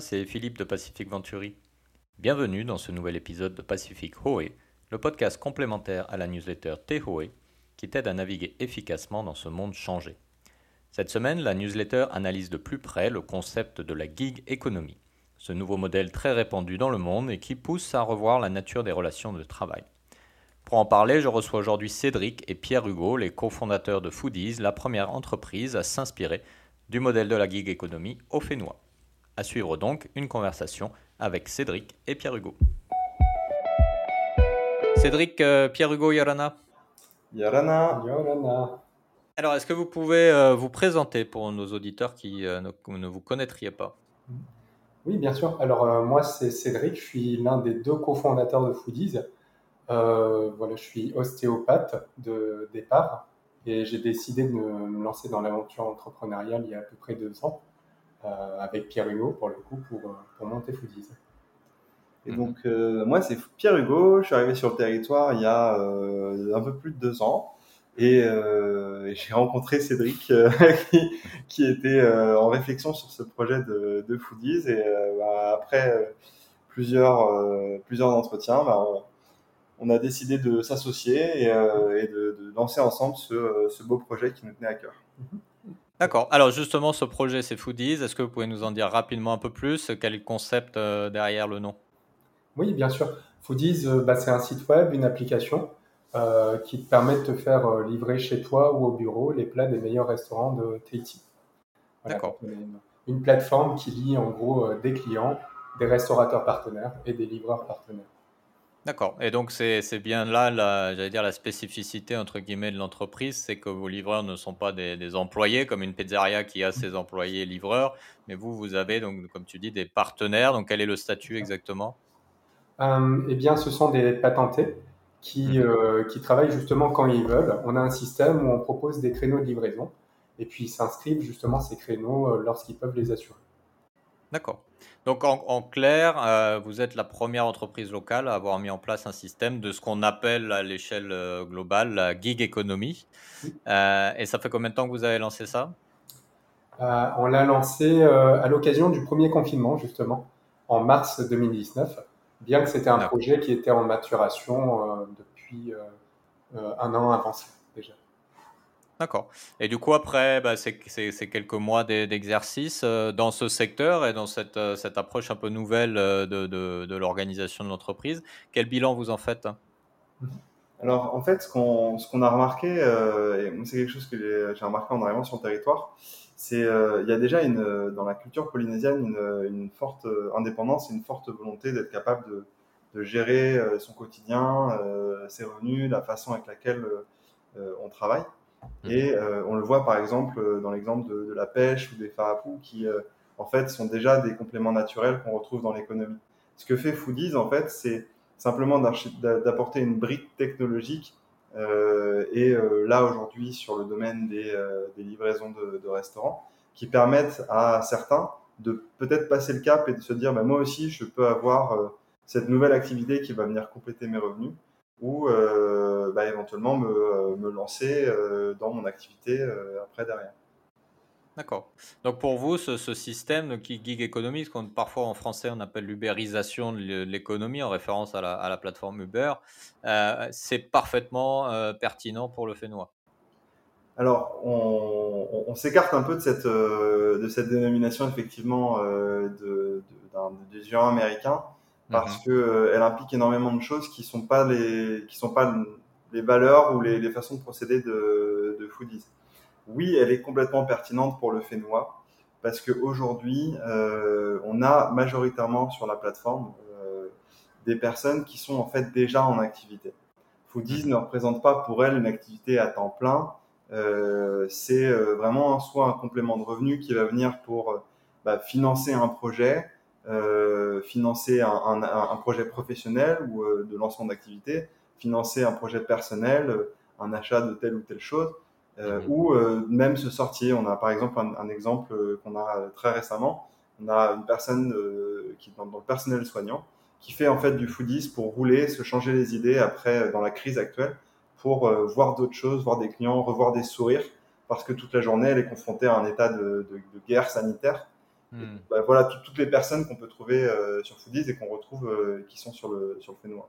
C'est Philippe de Pacific Venturi. Bienvenue dans ce nouvel épisode de Pacific Hoé, le podcast complémentaire à la newsletter T-Hoé qui t'aide à naviguer efficacement dans ce monde changé. Cette semaine, la newsletter analyse de plus près le concept de la gig economy, ce nouveau modèle très répandu dans le monde et qui pousse à revoir la nature des relations de travail. Pour en parler, je reçois aujourd'hui Cédric et Pierre Hugo, les cofondateurs de Foodies, la première entreprise à s'inspirer du modèle de la gig economy au Fénois. À suivre donc une conversation avec Cédric et Pierre Hugo. Cédric, euh, Pierre Hugo, Yorana. Yorana. Yorana. Alors, est-ce que vous pouvez euh, vous présenter pour nos auditeurs qui euh, ne, ne, vous connaîtriez pas? Oui, bien sûr. Alors, moi, c'est Cédric. Je suis l'un des deux cofondateurs de Foodies. voilà, je suis ostéopathe de départ et j'ai décidé de me lancer dans l'aventure entrepreneuriale il y a à peu près deux ans. Euh, avec Pierre Hugo pour le coup pour, euh, pour monter Foodies. Et donc, euh, moi, c'est Pierre Hugo. Je suis arrivé sur le territoire il y a un peu plus de deux ans. Et, j'ai rencontré Cédric qui, qui, était en réflexion sur ce projet de, de Foodies. Et bah, après plusieurs, plusieurs entretiens, bah, on, a décidé de s'associer et, et de, de, lancer ensemble ce, ce, beau projet qui nous tenait à cœur. Mhm. D'accord. Alors justement, ce projet, c'est Foodies. Est-ce que vous pouvez nous en dire rapidement un peu plus? Quel est le concept euh, derrière le nom? Oui, bien sûr. Foodies, euh, bah, c'est un site web, une application euh, qui te permet de te faire livrer chez toi ou au bureau les plats des meilleurs restaurants de Tahiti. D'accord. Une, une, plateforme qui lie en gros des clients, des restaurateurs partenaires et des livreurs partenaires. D'accord. Et donc, c'est bien là, la, j'allais dire, la spécificité, entre guillemets, de l'entreprise, c'est que vos livreurs ne sont pas des, employés, comme une pizzeria qui a ses employés livreurs, mais vous, vous avez, donc, comme tu dis, des partenaires. Donc, quel est le statut exactement? Euh, Eh bien, ce sont des patentés qui, mhm. euh, qui travaillent justement quand ils veulent. On a un système où on propose des créneaux de livraison, et puis ils s'inscrivent justement ces créneaux euh, lorsqu'ils peuvent les assurer. D'accord. Donc en, clair, euh, vous êtes la première entreprise locale à avoir mis en place un système de ce qu'on appelle à l'échelle euh, globale la gig economy. Euh, et ça fait combien de temps que vous avez lancé ça? On l'a lancé à l'occasion du premier confinement, justement, en mars 2019, bien que c'était un projet qui était en maturation depuis un an avant ça. D'accord. Et du coup, après, bah, c'est quelques mois d'exercice euh, dans ce secteur et dans cette, euh, approche un peu nouvelle euh, de, l'organisation de l'entreprise. Quel bilan vous en faites Alors, en fait, ce qu'on a remarqué, et c'est quelque chose que j'ai remarqué en arrivant sur le territoire, c'est il y a déjà dans la culture polynésienne une, forte indépendance et une forte volonté d'être capable de, gérer son quotidien, ses revenus, la façon avec laquelle on travaille. Mhm. Et euh, on le voit par exemple euh, dans l'exemple de, la pêche ou des farapous qui euh, en fait sont déjà des compléments naturels qu'on retrouve dans l'économie. Ce que fait Foodies en fait, c'est simplement d'apporter une brique technologique et là aujourd'hui sur le domaine des, livraisons de, de, restaurants qui permettent à certains de peut-être passer le cap et de se dire bah, moi aussi je peux avoir cette nouvelle activité qui va venir compléter mes revenus ou euh, bah, éventuellement me, euh, me lancer euh, dans mon activité après derrière. D'accord. Donc pour vous, ce, système qui gig économie, ce qu'on parfois en français on appelle l'ubérisation de l'économie en référence à la, à la plateforme Uber, c'est parfaitement pertinent pour le Fénois. Alors on, on, s'écarte un peu de cette, de cette dénomination effectivement de, de, américain parce mhm. que euh, elle implique énormément de choses qui sont pas les qui sont pas les valeurs ou les, les façons de procéder de, de, Foodies. Oui, elle est complètement pertinente pour le Fénois parce qu'aujourd'hui, euh, on a majoritairement sur la plateforme euh, des personnes qui sont en fait déjà en activité. Foodies mhm. ne représente pas pour elles une activité à temps plein. Euh, c'est euh, vraiment soit un complément de revenu qui va venir pour bah, financer un projet, euh, financer un, un, un, projet professionnel ou euh, de lancement d'activité, financer un projet personnel, euh, un achat de telle ou telle chose, mhm. ou même se sortir. On a par exemple un, un exemple qu'on a très récemment. On a une personne qui est dans, dans, le personnel soignant qui fait en fait du foodies pour rouler, se changer les idées après dans la crise actuelle, pour voir d'autres choses, voir des clients, revoir des sourires, parce que toute la journée elle est confrontée à un état de, de, de guerre sanitaire Hmm. Bah, voilà toutes les personnes qu'on peut trouver sur Foodies et qu'on retrouve qui sont sur le, sur le fait noir.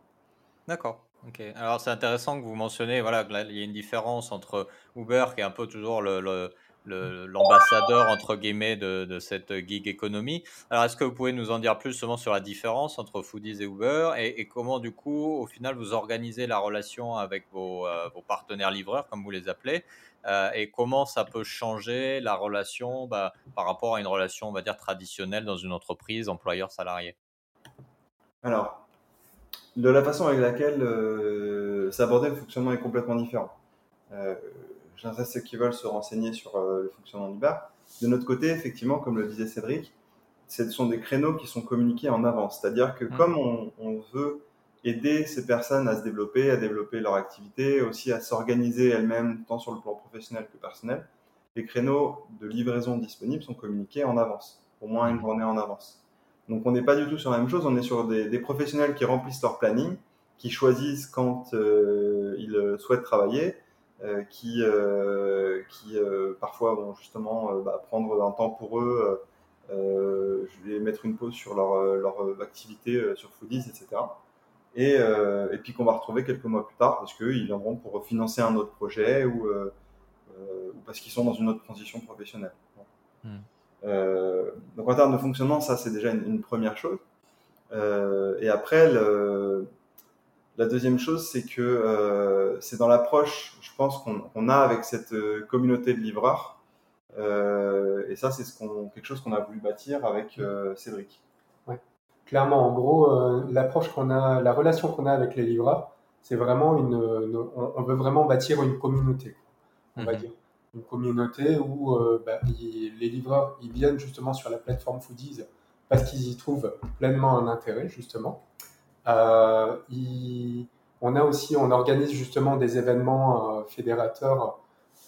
D'accord. Ok. Alors c'est intéressant que vous mentionnez, voilà, il y a une différence entre Uber qui est un peu toujours le, l'ambassadeur entre guillemets de, cette gig économie. Alors est-ce que vous pouvez nous en dire plus sur la différence entre Foodies et Uber et, comment du coup au final vous organisez la relation avec vos, euh, partenaires livreurs comme vous les appelez euh, et comment ça peut changer la relation bah, par rapport à une relation on va dire traditionnelle dans une entreprise employeur-salarié Alors de la façon avec laquelle euh, s'aborder le fonctionnement est complètement différent. J'invite ceux qui veulent se renseigner sur euh, le fonctionnement du bar. De notre côté, effectivement, comme le disait Cédric, ce sont des créneaux qui sont communiqués en avance. C'est-à-dire que mmh. comme on, on, veut aider ces personnes à se développer, à développer leur activité, aussi à s'organiser elles-mêmes, tant sur le plan professionnel que personnel, les créneaux de livraison disponibles sont communiqués en avance, au moins une mmh. journée en avance. Donc on n'est pas du tout sur la même chose, on est sur des, des professionnels qui remplissent leur planning, qui choisissent quand euh, ils souhaitent travailler, qui, euh, qui euh, parfois vont justement bah, prendre un temps pour eux, je vais mettre une pause sur leur, leur activité sur Foodies, etc. Et, et puis qu'on va retrouver quelques mois plus tard parce qu'ils viendront pour financer un autre projet ou, ou parce qu'ils sont dans une autre transition professionnelle. Hmm. donc en termes de fonctionnement, ça c'est déjà une, une, première chose. et après, le, la deuxième chose, c'est que euh, c'est dans l'approche, je pense, qu'on a avec cette euh, communauté de livreurs. Euh, et ça, c'est ce quelque chose qu'on a voulu bâtir avec Cédric. Ouais. Clairement, en gros, l'approche qu'on a, la relation qu'on a avec les livreurs, c'est vraiment une, on, veut vraiment bâtir une communauté, on va mhm. dire. Une communauté où bah, les livreurs, ils viennent justement sur la plateforme Foodies parce qu'ils y trouvent pleinement un intérêt, justement. Euh, on a aussi, on organise justement des événements euh, fédérateurs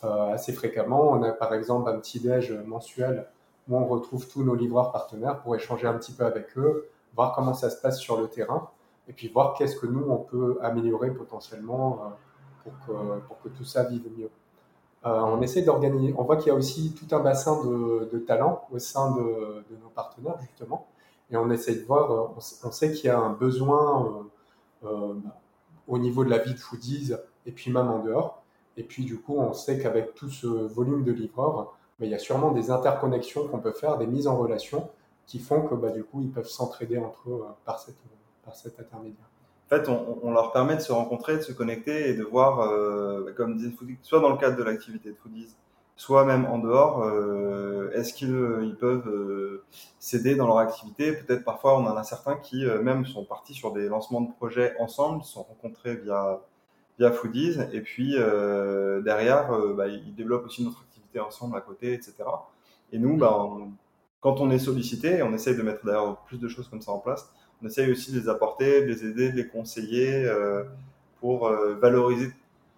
euh, assez fréquemment. On a par exemple un petit déj mensuel où on retrouve tous nos livreurs partenaires pour échanger un petit peu avec eux, voir comment ça se passe sur le terrain, et puis voir qu'est-ce que nous on peut améliorer potentiellement pour que, pour que tout ça vive mieux. on essaie d'organiser, on voit qu'il y a aussi tout un bassin de, de talents au sein de, de, nos partenaires justement, et on essaie de voir, euh, on, sait qu'il y a un besoin euh, euh, au niveau de la vie de foodies et puis même en dehors. Et puis du coup, on sait qu'avec tout ce volume de livreurs, il y a sûrement des interconnexions qu'on peut faire, des mises en relation qui font que bah, du coup, ils peuvent s'entraider entre eux par, cette, par cet intermédiaire. En fait, on, leur permet de se rencontrer, de se connecter et de voir, comme disait Foodies, soit dans le cadre de l'activité de Foodies, soit même en dehors, euh, est-ce qu'ils euh, peuvent euh, s'aider dans leur activité? Peut-être parfois on en a certains qui même sont partis sur des lancements de projets ensemble, se sont rencontrés via via Foodies et puis derrière bah, ils développent aussi notre activité ensemble à côté, etc. Et nous, bah, quand on est sollicité, on essaye de mettre d'ailleurs plus de choses comme ça en place. On essaye aussi de les apporter, de les aider, de les conseiller pour valoriser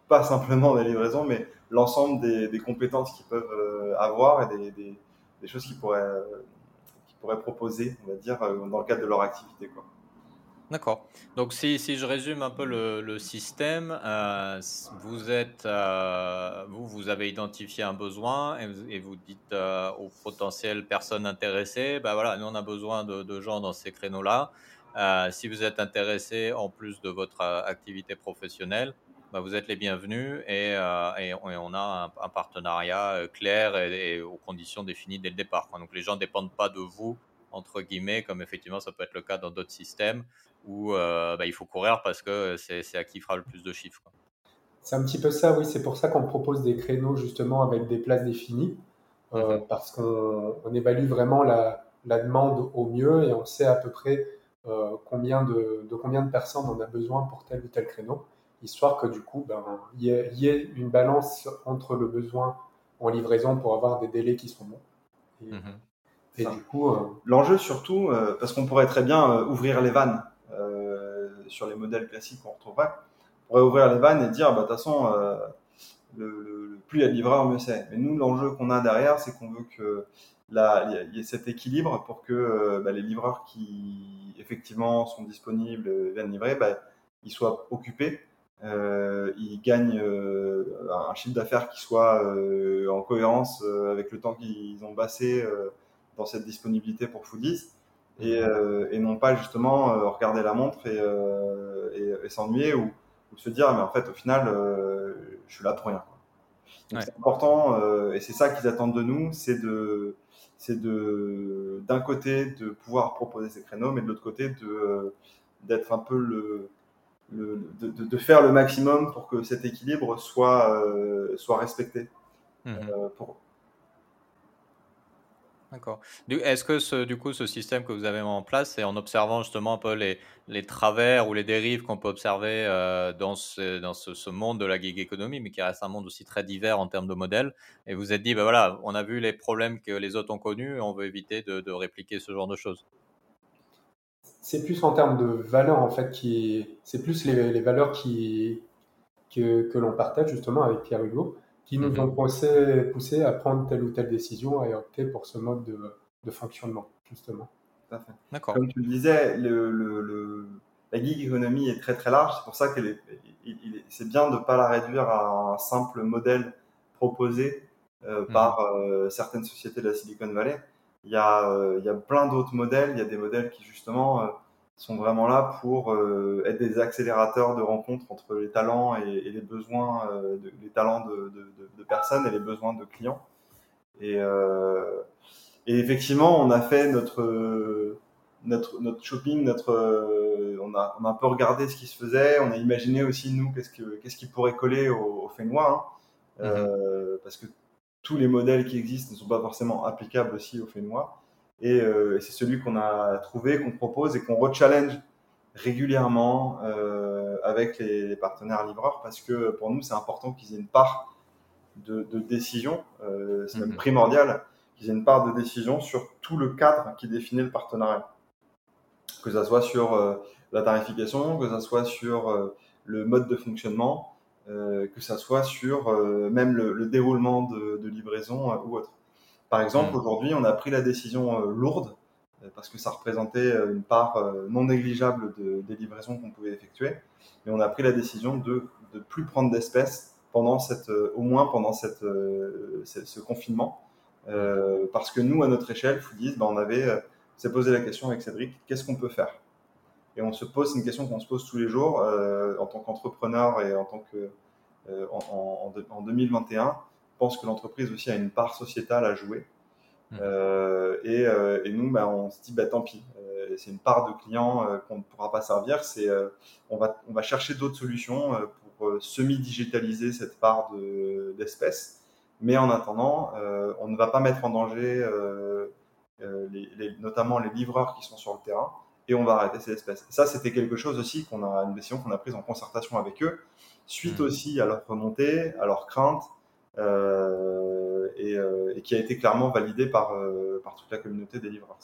pas simplement la livraison, mais l'ensemble des, compétences qu'ils peuvent euh, avoir et des, choses qu'ils pourraient, euh, proposer, on va dire, euh, dans le cadre de leur activité. Quoi. D'accord. Donc si, si, je résume un peu le, système, vous êtes, vous, vous avez identifié un besoin et vous, dites aux potentielles personnes intéressées, ben voilà, nous on a besoin de gens dans ces créneaux-là. si vous êtes intéressé en plus de votre activité professionnelle, bah, vous êtes les bienvenus et, euh, et, on a un, partenariat euh, clair et, aux conditions définies dès le départ. Donc les gens ne dépendent pas de vous, entre guillemets, comme effectivement ça peut être le cas dans d'autres systèmes où euh, bah, il faut courir parce que c'est à qui fera le plus de chiffres. C'est un petit peu ça, oui. C'est pour ça qu'on propose des créneaux justement avec des places définies, mmh parce qu'on évalue vraiment la, la, demande au mieux et on sait à peu près combien de, de combien de personnes on a besoin pour tel ou tel créneau histoire que du coup, ben, il y, ait une balance entre le besoin en livraison pour avoir des délais qui sont bons. Et, mhm. du coup, euh, l'enjeu surtout, euh, parce qu'on pourrait très bien euh, ouvrir les vannes sur les modèles classiques qu'on retrouverait, on pourrait ouvrir les vannes et dire, bah, de toute façon, le, plus il y a de livreurs, mieux c'est. Mais nous, l'enjeu qu'on a derrière, c'est qu'on veut que il y, ait cet équilibre pour que bah, les livreurs qui effectivement sont disponibles, viennent livrer, bah, ils soient occupés euh, ils gagnent euh, un chiffre d'affaires qui soit euh, en cohérence avec le temps qu'ils ont passé dans cette disponibilité pour Foodies. Et, et non pas justement regarder la montre et, et, s'ennuyer ou, se dire mais en fait au final je suis là pour rien. C'est important et c'est ça qu'ils attendent de nous, c'est de c'est de d'un côté de pouvoir proposer ces créneaux, mais de l'autre côté de d'être un peu le, le de, de, faire le maximum pour que cet équilibre soit euh, soit respecté. Mmh euh, pour, D'accord. Est-ce que ce, du coup, ce système que vous avez mis en place, c'est en observant justement un peu les, les travers ou les dérives qu'on peut observer euh, dans, ce, dans ce, monde de la gig economy, mais qui reste un monde aussi très divers en termes de modèles, et vous êtes dit, ben voilà, on a vu les problèmes que les autres ont connus, on veut éviter de, de répliquer ce genre de choses C'est plus en termes de valeurs, en fait, qui, c'est plus les, les valeurs qui, que, que l'on partage justement avec Pierre Hugo qui nous mhm. ont poussé, poussé, à prendre telle ou telle décision et opter pour ce mode de, de fonctionnement, justement. D'accord. Comme tu le disais, le, le, la gig economy est très très large. C'est pour ça que c'est bien de ne pas la réduire à un simple modèle proposé euh, mhm. par euh, certaines sociétés de la Silicon Valley. Il y a, euh, il y a plein d'autres modèles. Il y a des modèles qui justement sont vraiment là pour euh, être des accélérateurs de rencontres entre les talents et, les besoins, euh, de, les talents de, de, de, personnes et les besoins de clients. Et, euh, et effectivement, on a fait notre notre, notre shopping, notre, on, a, on a un peu regardé ce qui se faisait, on a imaginé aussi nous qu'est-ce que qu'est-ce qui pourrait coller au, au Fénois, hein, mm-hmm. euh, parce que tous les modèles qui existent ne sont pas forcément applicables aussi au. Euh, et, c'est celui qu'on a trouvé, qu'on propose et qu'on rechallenge régulièrement euh, avec les, partenaires livreurs parce que pour nous, c'est important qu'ils aient une part de, décision, euh, c'est même mhm. primordial qu'ils aient une part de décision sur tout le cadre qui définit le partenariat. Que ça soit sur la tarification, que ça soit sur le mode de fonctionnement, que ça soit sur même le, déroulement de, de livraison ou autre. Par exemple, hmm. aujourd'hui, on a pris la décision euh, lourde euh, parce que ça représentait euh, une part non négligeable de, des livraisons qu'on pouvait effectuer. Et on a pris la décision de ne plus prendre d'espèces pendant cette, au moins pendant cette, ce confinement. Euh, parce que nous, à notre échelle, Foodies, ben, on avait s'est posé la question avec Cédric, qu'est-ce qu'on peut faire? Et on se pose, c'est une question qu'on se pose tous les jours euh, en tant qu'entrepreneur et en tant que euh, en, en, en, 2021 pense que l'entreprise aussi a une part sociétale à jouer. Mmh. Euh, et, et, nous, bah, on se dit, bah, tant pis, c'est une part de clients euh, qu'on ne pourra pas servir. C'est, euh, on, va, on va chercher d'autres solutions pour semi-digitaliser cette part de, d'espèces. Mais en attendant, on ne va pas mettre en danger les, les, notamment les livreurs qui sont sur le terrain et on va arrêter ces espèces. Ça, c'était quelque chose aussi qu'on a, une décision qu'on a prise en concertation avec eux, suite mmh. aussi à leur remontée, à leurs craintes, euh, euh, et, qui a été clairement validé par, euh, par toute la communauté des livreurs.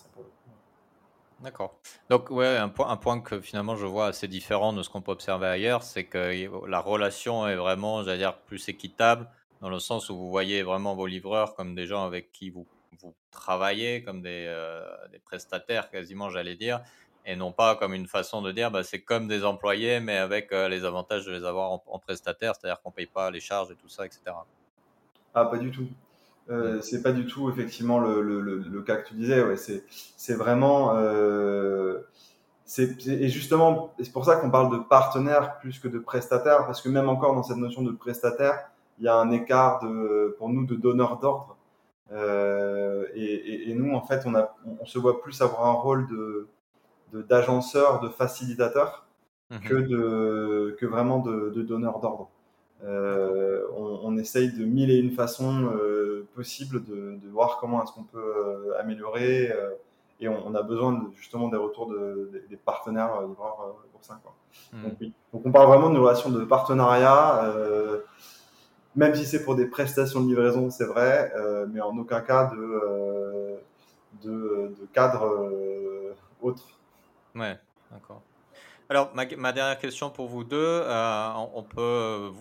D'accord. Donc, ouais, un point, un point que finalement je vois assez différent de ce qu'on peut observer ailleurs, c'est que la relation est vraiment, j'allais dire, plus équitable, dans le sens où vous voyez vraiment vos livreurs comme des gens avec qui vous, vous travaillez, comme des, des prestataires quasiment, j'allais dire, et non pas comme une façon de dire, bah, c'est comme des employés, mais avec les avantages de les avoir en, en prestataire, c'est-à-dire qu'on ne paye pas les charges et tout ça, etc. Ah, pas du tout. Euh, c'est pas du tout effectivement le, le, le, cas que tu disais. Ouais, c'est c'est vraiment euh, c'est et justement c'est pour ça qu'on parle de partenaire plus que de prestataire parce que même encore dans cette notion de prestataire, il y a un écart de pour nous de donneur d'ordre. Euh, et, et, nous en fait on a on, se voit plus avoir un rôle de d'agenceur, de, facilitateur mmh que de que vraiment de, de donneur d'ordre. Euh, on, on, essaye de mille et une façons euh, possibles de, de, voir comment est-ce qu'on peut euh, améliorer et on, on, a besoin de, justement des retours de, des partenaires livreurs pour ça. Quoi. Hmm. Donc, oui. Donc on parle vraiment d'une relation de partenariat, même si c'est pour des prestations de livraison, c'est vrai, mais en aucun cas de, de, de, cadre autre. Ouais, d'accord. Alors ma, dernière question pour vous deux, on, on peut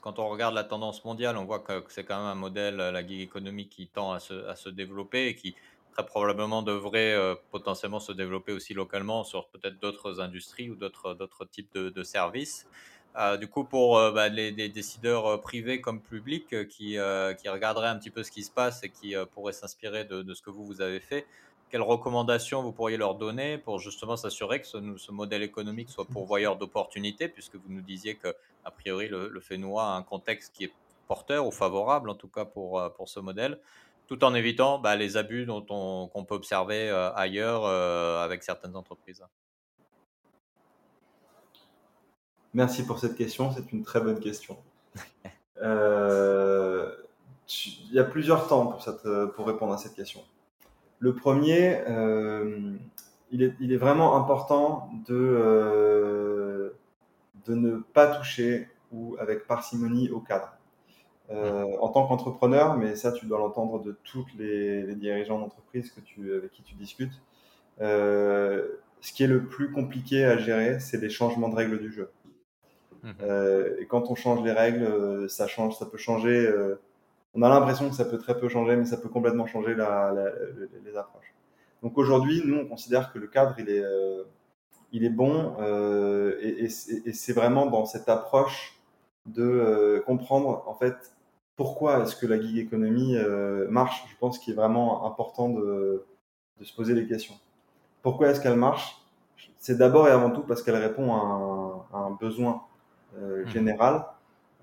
quand on regarde la tendance mondiale, on voit que, c'est quand même un modèle, euh, la gig economy, qui tend à se, développer et qui très probablement devrait euh, potentiellement se développer aussi localement sur peut-être d'autres industries ou d'autres, types de, services. du coup, pour bah, les, décideurs privés comme publics qui, qui regarderaient un petit peu ce qui se passe et qui pourraient s'inspirer de, de, ce que vous, vous avez fait, quelles recommandations vous pourriez leur donner pour justement s'assurer que ce, modèle économique soit pourvoyeur d'opportunités, puisque vous nous disiez que, a priori, le, le Fénois a un contexte qui est porteur ou favorable, en tout cas pour, euh, pour ce modèle, tout en évitant bah, les abus dont on, qu'on peut observer euh, ailleurs euh, avec certaines entreprises Merci pour cette question, c'est une très bonne question. il y a plusieurs temps pour, cette, pour répondre à cette question. Le premier, euh, il, est, il, est, vraiment important de, euh, de ne pas toucher ou avec parcimonie au cadre. Euh, en tant qu'entrepreneur, mais ça tu dois l'entendre de tous les, dirigeants d'entreprise que tu, avec qui tu discutes, ce qui est le plus compliqué à gérer, c'est les changements de règles du jeu. Mmh. et quand on change les règles, ça change, ça peut changer on a l'impression que ça peut très peu changer, mais ça peut complètement changer les approches. Donc aujourd'hui, nous, on considère que le cadre, il est, euh, il est bon euh, et, c'est vraiment dans cette approche de euh, comprendre en fait pourquoi est-ce que la gig economy marche. Je pense qu'il est vraiment important de, se poser les questions. Pourquoi est-ce qu'elle marche? C'est d'abord et avant tout parce qu'elle répond à un, besoin mmh. général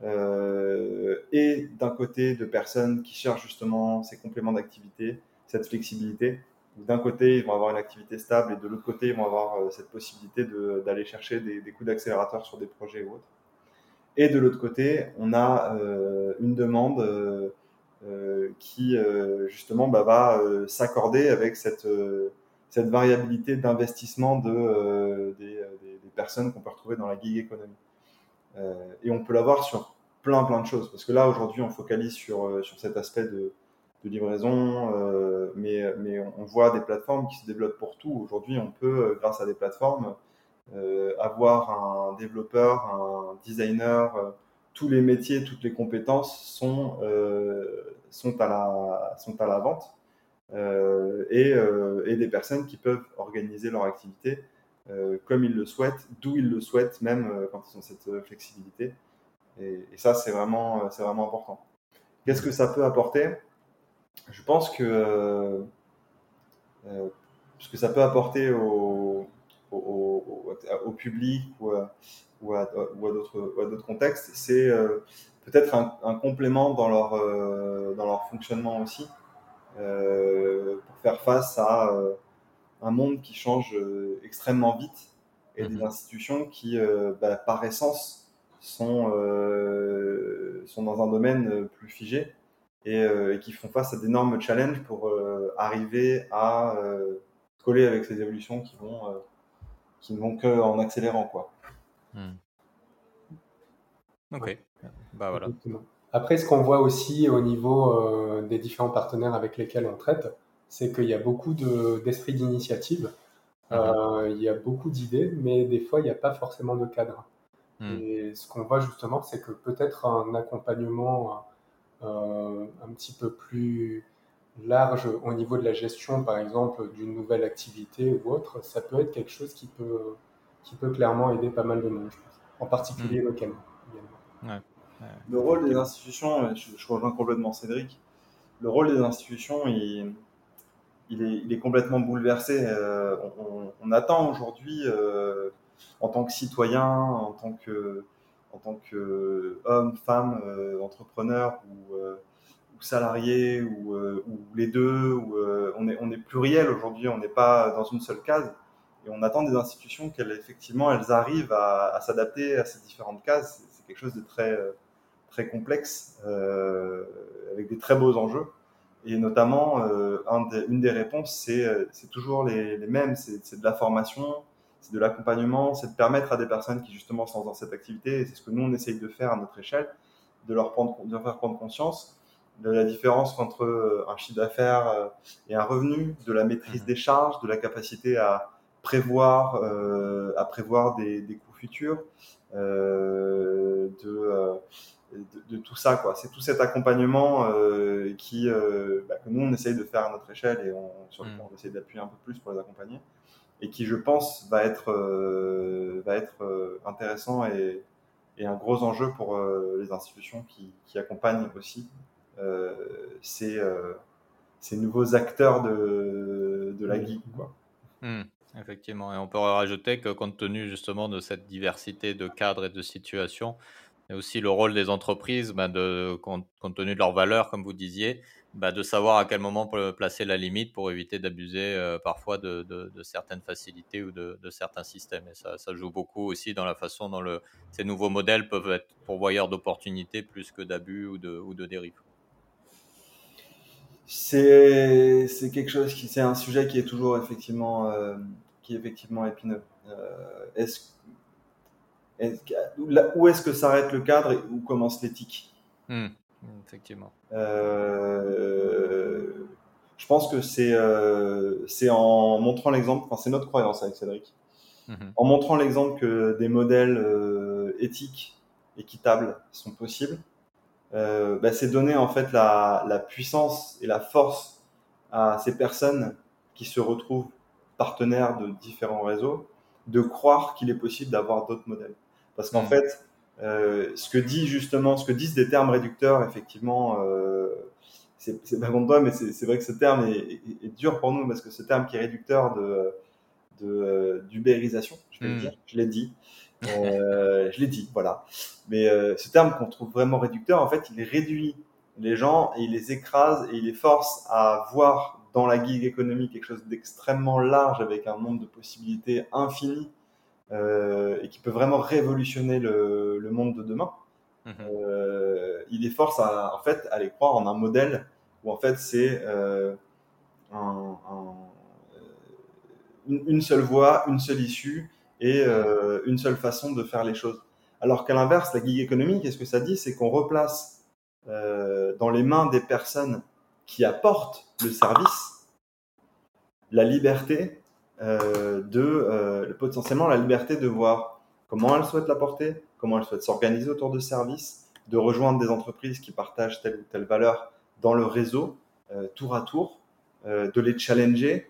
euh, et d'un côté de personnes qui cherchent justement ces compléments d'activité, cette flexibilité. D'un côté, ils vont avoir une activité stable et de l'autre côté, ils vont avoir euh, cette possibilité d'aller chercher des, coups d'accélérateur sur des projets ou autres. Et de l'autre côté, on a euh, une demande qui justement bah, va s'accorder avec cette, variabilité d'investissement de, des, personnes qu'on peut retrouver dans la gig economy. et on peut l'avoir sur plein plein de choses. Parce que là, aujourd'hui, on focalise sur, euh, sur cet aspect de, de livraison, euh, mais, mais on voit des plateformes qui se développent pour tout. Aujourd'hui, on peut, euh, grâce à des plateformes, avoir un développeur, un designer, tous les métiers, toutes les compétences sont, sont, à, la, sont à la vente. et, et, des personnes qui peuvent organiser leur activité comme ils le souhaitent, d'où ils le souhaitent, même quand ils ont cette flexibilité. Et, ça, c'est vraiment, euh, c'est vraiment important. Qu'est-ce que ça peut apporter? Je pense que euh, euh, ce que ça peut apporter au, au, public ou à, ou à, d'autres contextes, c'est peut-être un, complément dans leur, dans leur fonctionnement aussi, pour faire face à un monde qui change extrêmement vite et des mmh institutions qui, bah, par essence, sont, euh, sont dans un domaine euh, plus figé euh, et, qui font face à d'énormes challenges pour arriver à coller avec ces évolutions qui vont, qui ne vont qu'en accélérant. Quoi. Hmm. Ok, bah voilà. Après, ce qu'on voit aussi au niveau des différents partenaires avec lesquels on traite, c'est qu'il y a beaucoup d'esprit d'initiative, mhm. il y a beaucoup d'idées, mais des fois, il n'y a pas forcément de cadre. Hmm. Et ce qu'on voit justement, c'est que peut-être un accompagnement euh, un petit peu plus large au niveau de la gestion, par exemple, d'une nouvelle activité ou autre, ça peut être quelque chose qui peut, qui peut clairement aider pas mal de monde, je pense, en particulier hmm. localement. Le rôle des institutions, je, rejoins complètement Cédric, le rôle des institutions, il, il, est, il est, complètement bouleversé. Euh, on, on, attend aujourd'hui euh, en tant que citoyen, en tant que, en tant que homme, femme, euh, entrepreneur ou, euh, ou, salarié ou, euh, les deux. On, est, on est pluriel aujourd'hui, on n'est pas dans une seule case. Et on attend des institutions qu'elles effectivement elles arrivent à, s'adapter à ces différentes cases. C'est quelque chose de très très complexe avec des très beaux enjeux. Et notamment, un une des réponses, c'est toujours les mêmes. C'est de la formation, c'est de l'accompagnement, c'est de permettre à des personnes qui justement sont dans cette activité, et c'est ce que nous on essaye de faire à notre échelle, de leur, prendre, de leur faire prendre conscience de la différence entre euh, un chiffre d'affaires euh, et un revenu, de la maîtrise mhm. des charges, de la capacité à prévoir, euh, à prévoir des, des, coûts futurs, euh, de, de, tout ça. quoi. C'est tout cet accompagnement qui, bah, que nous on essaye de faire à notre échelle et on, sur lequel mhm. on essaye d'appuyer un peu plus pour les accompagner et qui, je pense, va être, euh, va être euh, intéressant et, et un gros enjeu pour les institutions qui, qui accompagnent aussi ces, ces nouveaux acteurs de, de la geek. Quoi. Hmm. Effectivement, et on peut rajouter que compte tenu justement de cette diversité de cadres et de situations, et aussi le rôle des entreprises, bah, de, compte, tenu de leurs valeurs, comme vous disiez, bah, de savoir à quel moment placer la limite pour éviter d'abuser euh, parfois de, de, certaines facilités ou de, certains systèmes. Et ça, ça, joue beaucoup aussi dans la façon dont le, ces nouveaux modèles peuvent être pourvoyeurs d'opportunités plus que d'abus ou de, ou de dérives c'est quelque chose qui c'est un sujet qui est toujours effectivement euh, qui est effectivement épineux. Euh, où est-ce que s'arrête le cadre et où commence l'éthique? Hmm, Effectivement. Euh, je pense que c'est euh, c'est en montrant l'exemple, enfin, c'est notre croyance avec Cédric, mhm. en montrant l'exemple que des modèles euh, éthiques, équitables sont possibles. Euh, bah, c'est donner en fait la, la, puissance et la force à ces personnes qui se retrouvent partenaires de différents réseaux, de croire qu'il est possible d'avoir d'autres modèles. Parce qu'en mm. fait, ce que dit justement, ce que disent des termes réducteurs, effectivement, euh, c'est pas contre toi, mais c'est vrai que ce terme est, est, dur pour nous parce que ce terme qui est réducteur de d'ubérisation, je vais le mm. dire, je l'ai dit, euh, je l'ai dit, voilà. Mais euh, ce terme qu'on trouve vraiment réducteur, en fait, il réduit les gens et il les écrase et il les force à voir dans la gig économique quelque chose d'extrêmement large avec un nombre de possibilités infinies euh, et qui peut vraiment révolutionner le, le monde de demain. Mhm. Euh, il les force à, en fait, à les croire en un modèle où en fait c'est euh, un, un, une, seule voie, une seule issue et euh, une seule façon de faire les choses. Alors qu'à l'inverse, la gig économique, qu'est-ce que ça dit? C'est qu'on replace euh, dans les mains des personnes qui apportent le service, la liberté euh, de euh, potentiellement la liberté de voir comment elles souhaitent l'apporter, comment elles souhaitent s'organiser autour de services, de rejoindre des entreprises qui partagent telle ou telle valeur dans le réseau, euh, tour à tour, de les challenger,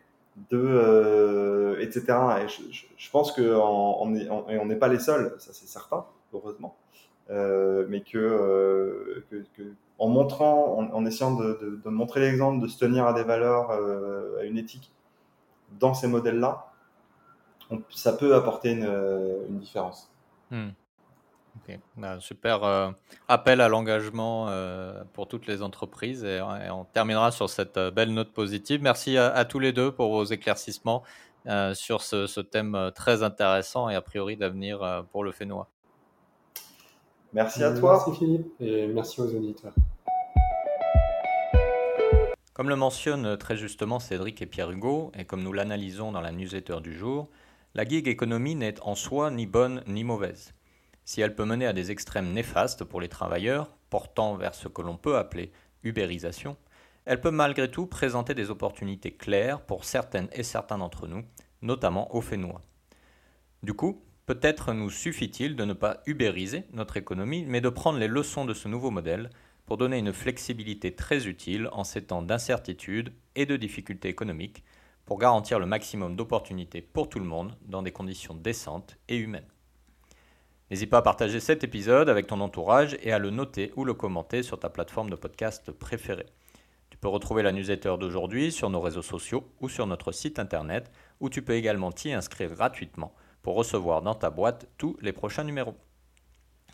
de etc. Et je, pense que on n'est pas les seuls, ça c'est certain, heureusement. Mais que, en montrant, en, essayant de, montrer l'exemple, de se tenir à des valeurs, à une éthique dans ces modèles-là, ça peut apporter une, une différence. Hmm. Okay. Ben, super euh, appel à l'engagement euh, pour toutes les entreprises et, et, on terminera sur cette belle note positive. Merci à, à tous les deux pour vos éclaircissements euh, sur ce, ce, thème très intéressant et a priori d'avenir pour le Fénois. Merci à toi. Merci Philippe et merci aux auditeurs. Comme le mentionnent très justement Cédric et Pierre Hugo, et comme nous l'analysons dans la newsletter du jour, la gig économie n'est en soi ni bonne ni mauvaise. Si elle peut mener à des extrêmes néfastes pour les travailleurs, portant vers ce que l'on peut appeler ubérisation, elle peut malgré tout présenter des opportunités claires pour certaines et certains d'entre nous, notamment aux Fénois. Du coup, Peut-être nous suffit-il de ne pas ubériser notre économie, mais de prendre les leçons de ce nouveau modèle pour donner une flexibilité très utile en ces temps d'incertitude et de difficultés économiques, pour garantir le maximum d'opportunités pour tout le monde dans des conditions décentes et humaines. N'hésite pas à partager cet épisode avec ton entourage et à le noter ou le commenter sur ta plateforme de podcast préférée. Tu peux retrouver la newsletter d'aujourd'hui sur nos réseaux sociaux ou sur notre site internet où tu peux également t'y inscrire gratuitement pour recevoir dans ta boîte tous les prochains numéros.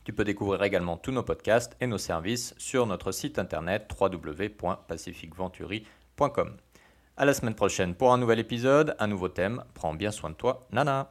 Tu peux découvrir également tous nos podcasts et nos services sur notre site internet www.pacificventuri.com. À la semaine prochaine pour un nouvel épisode, un nouveau thème. Prends bien soin de toi. Nana!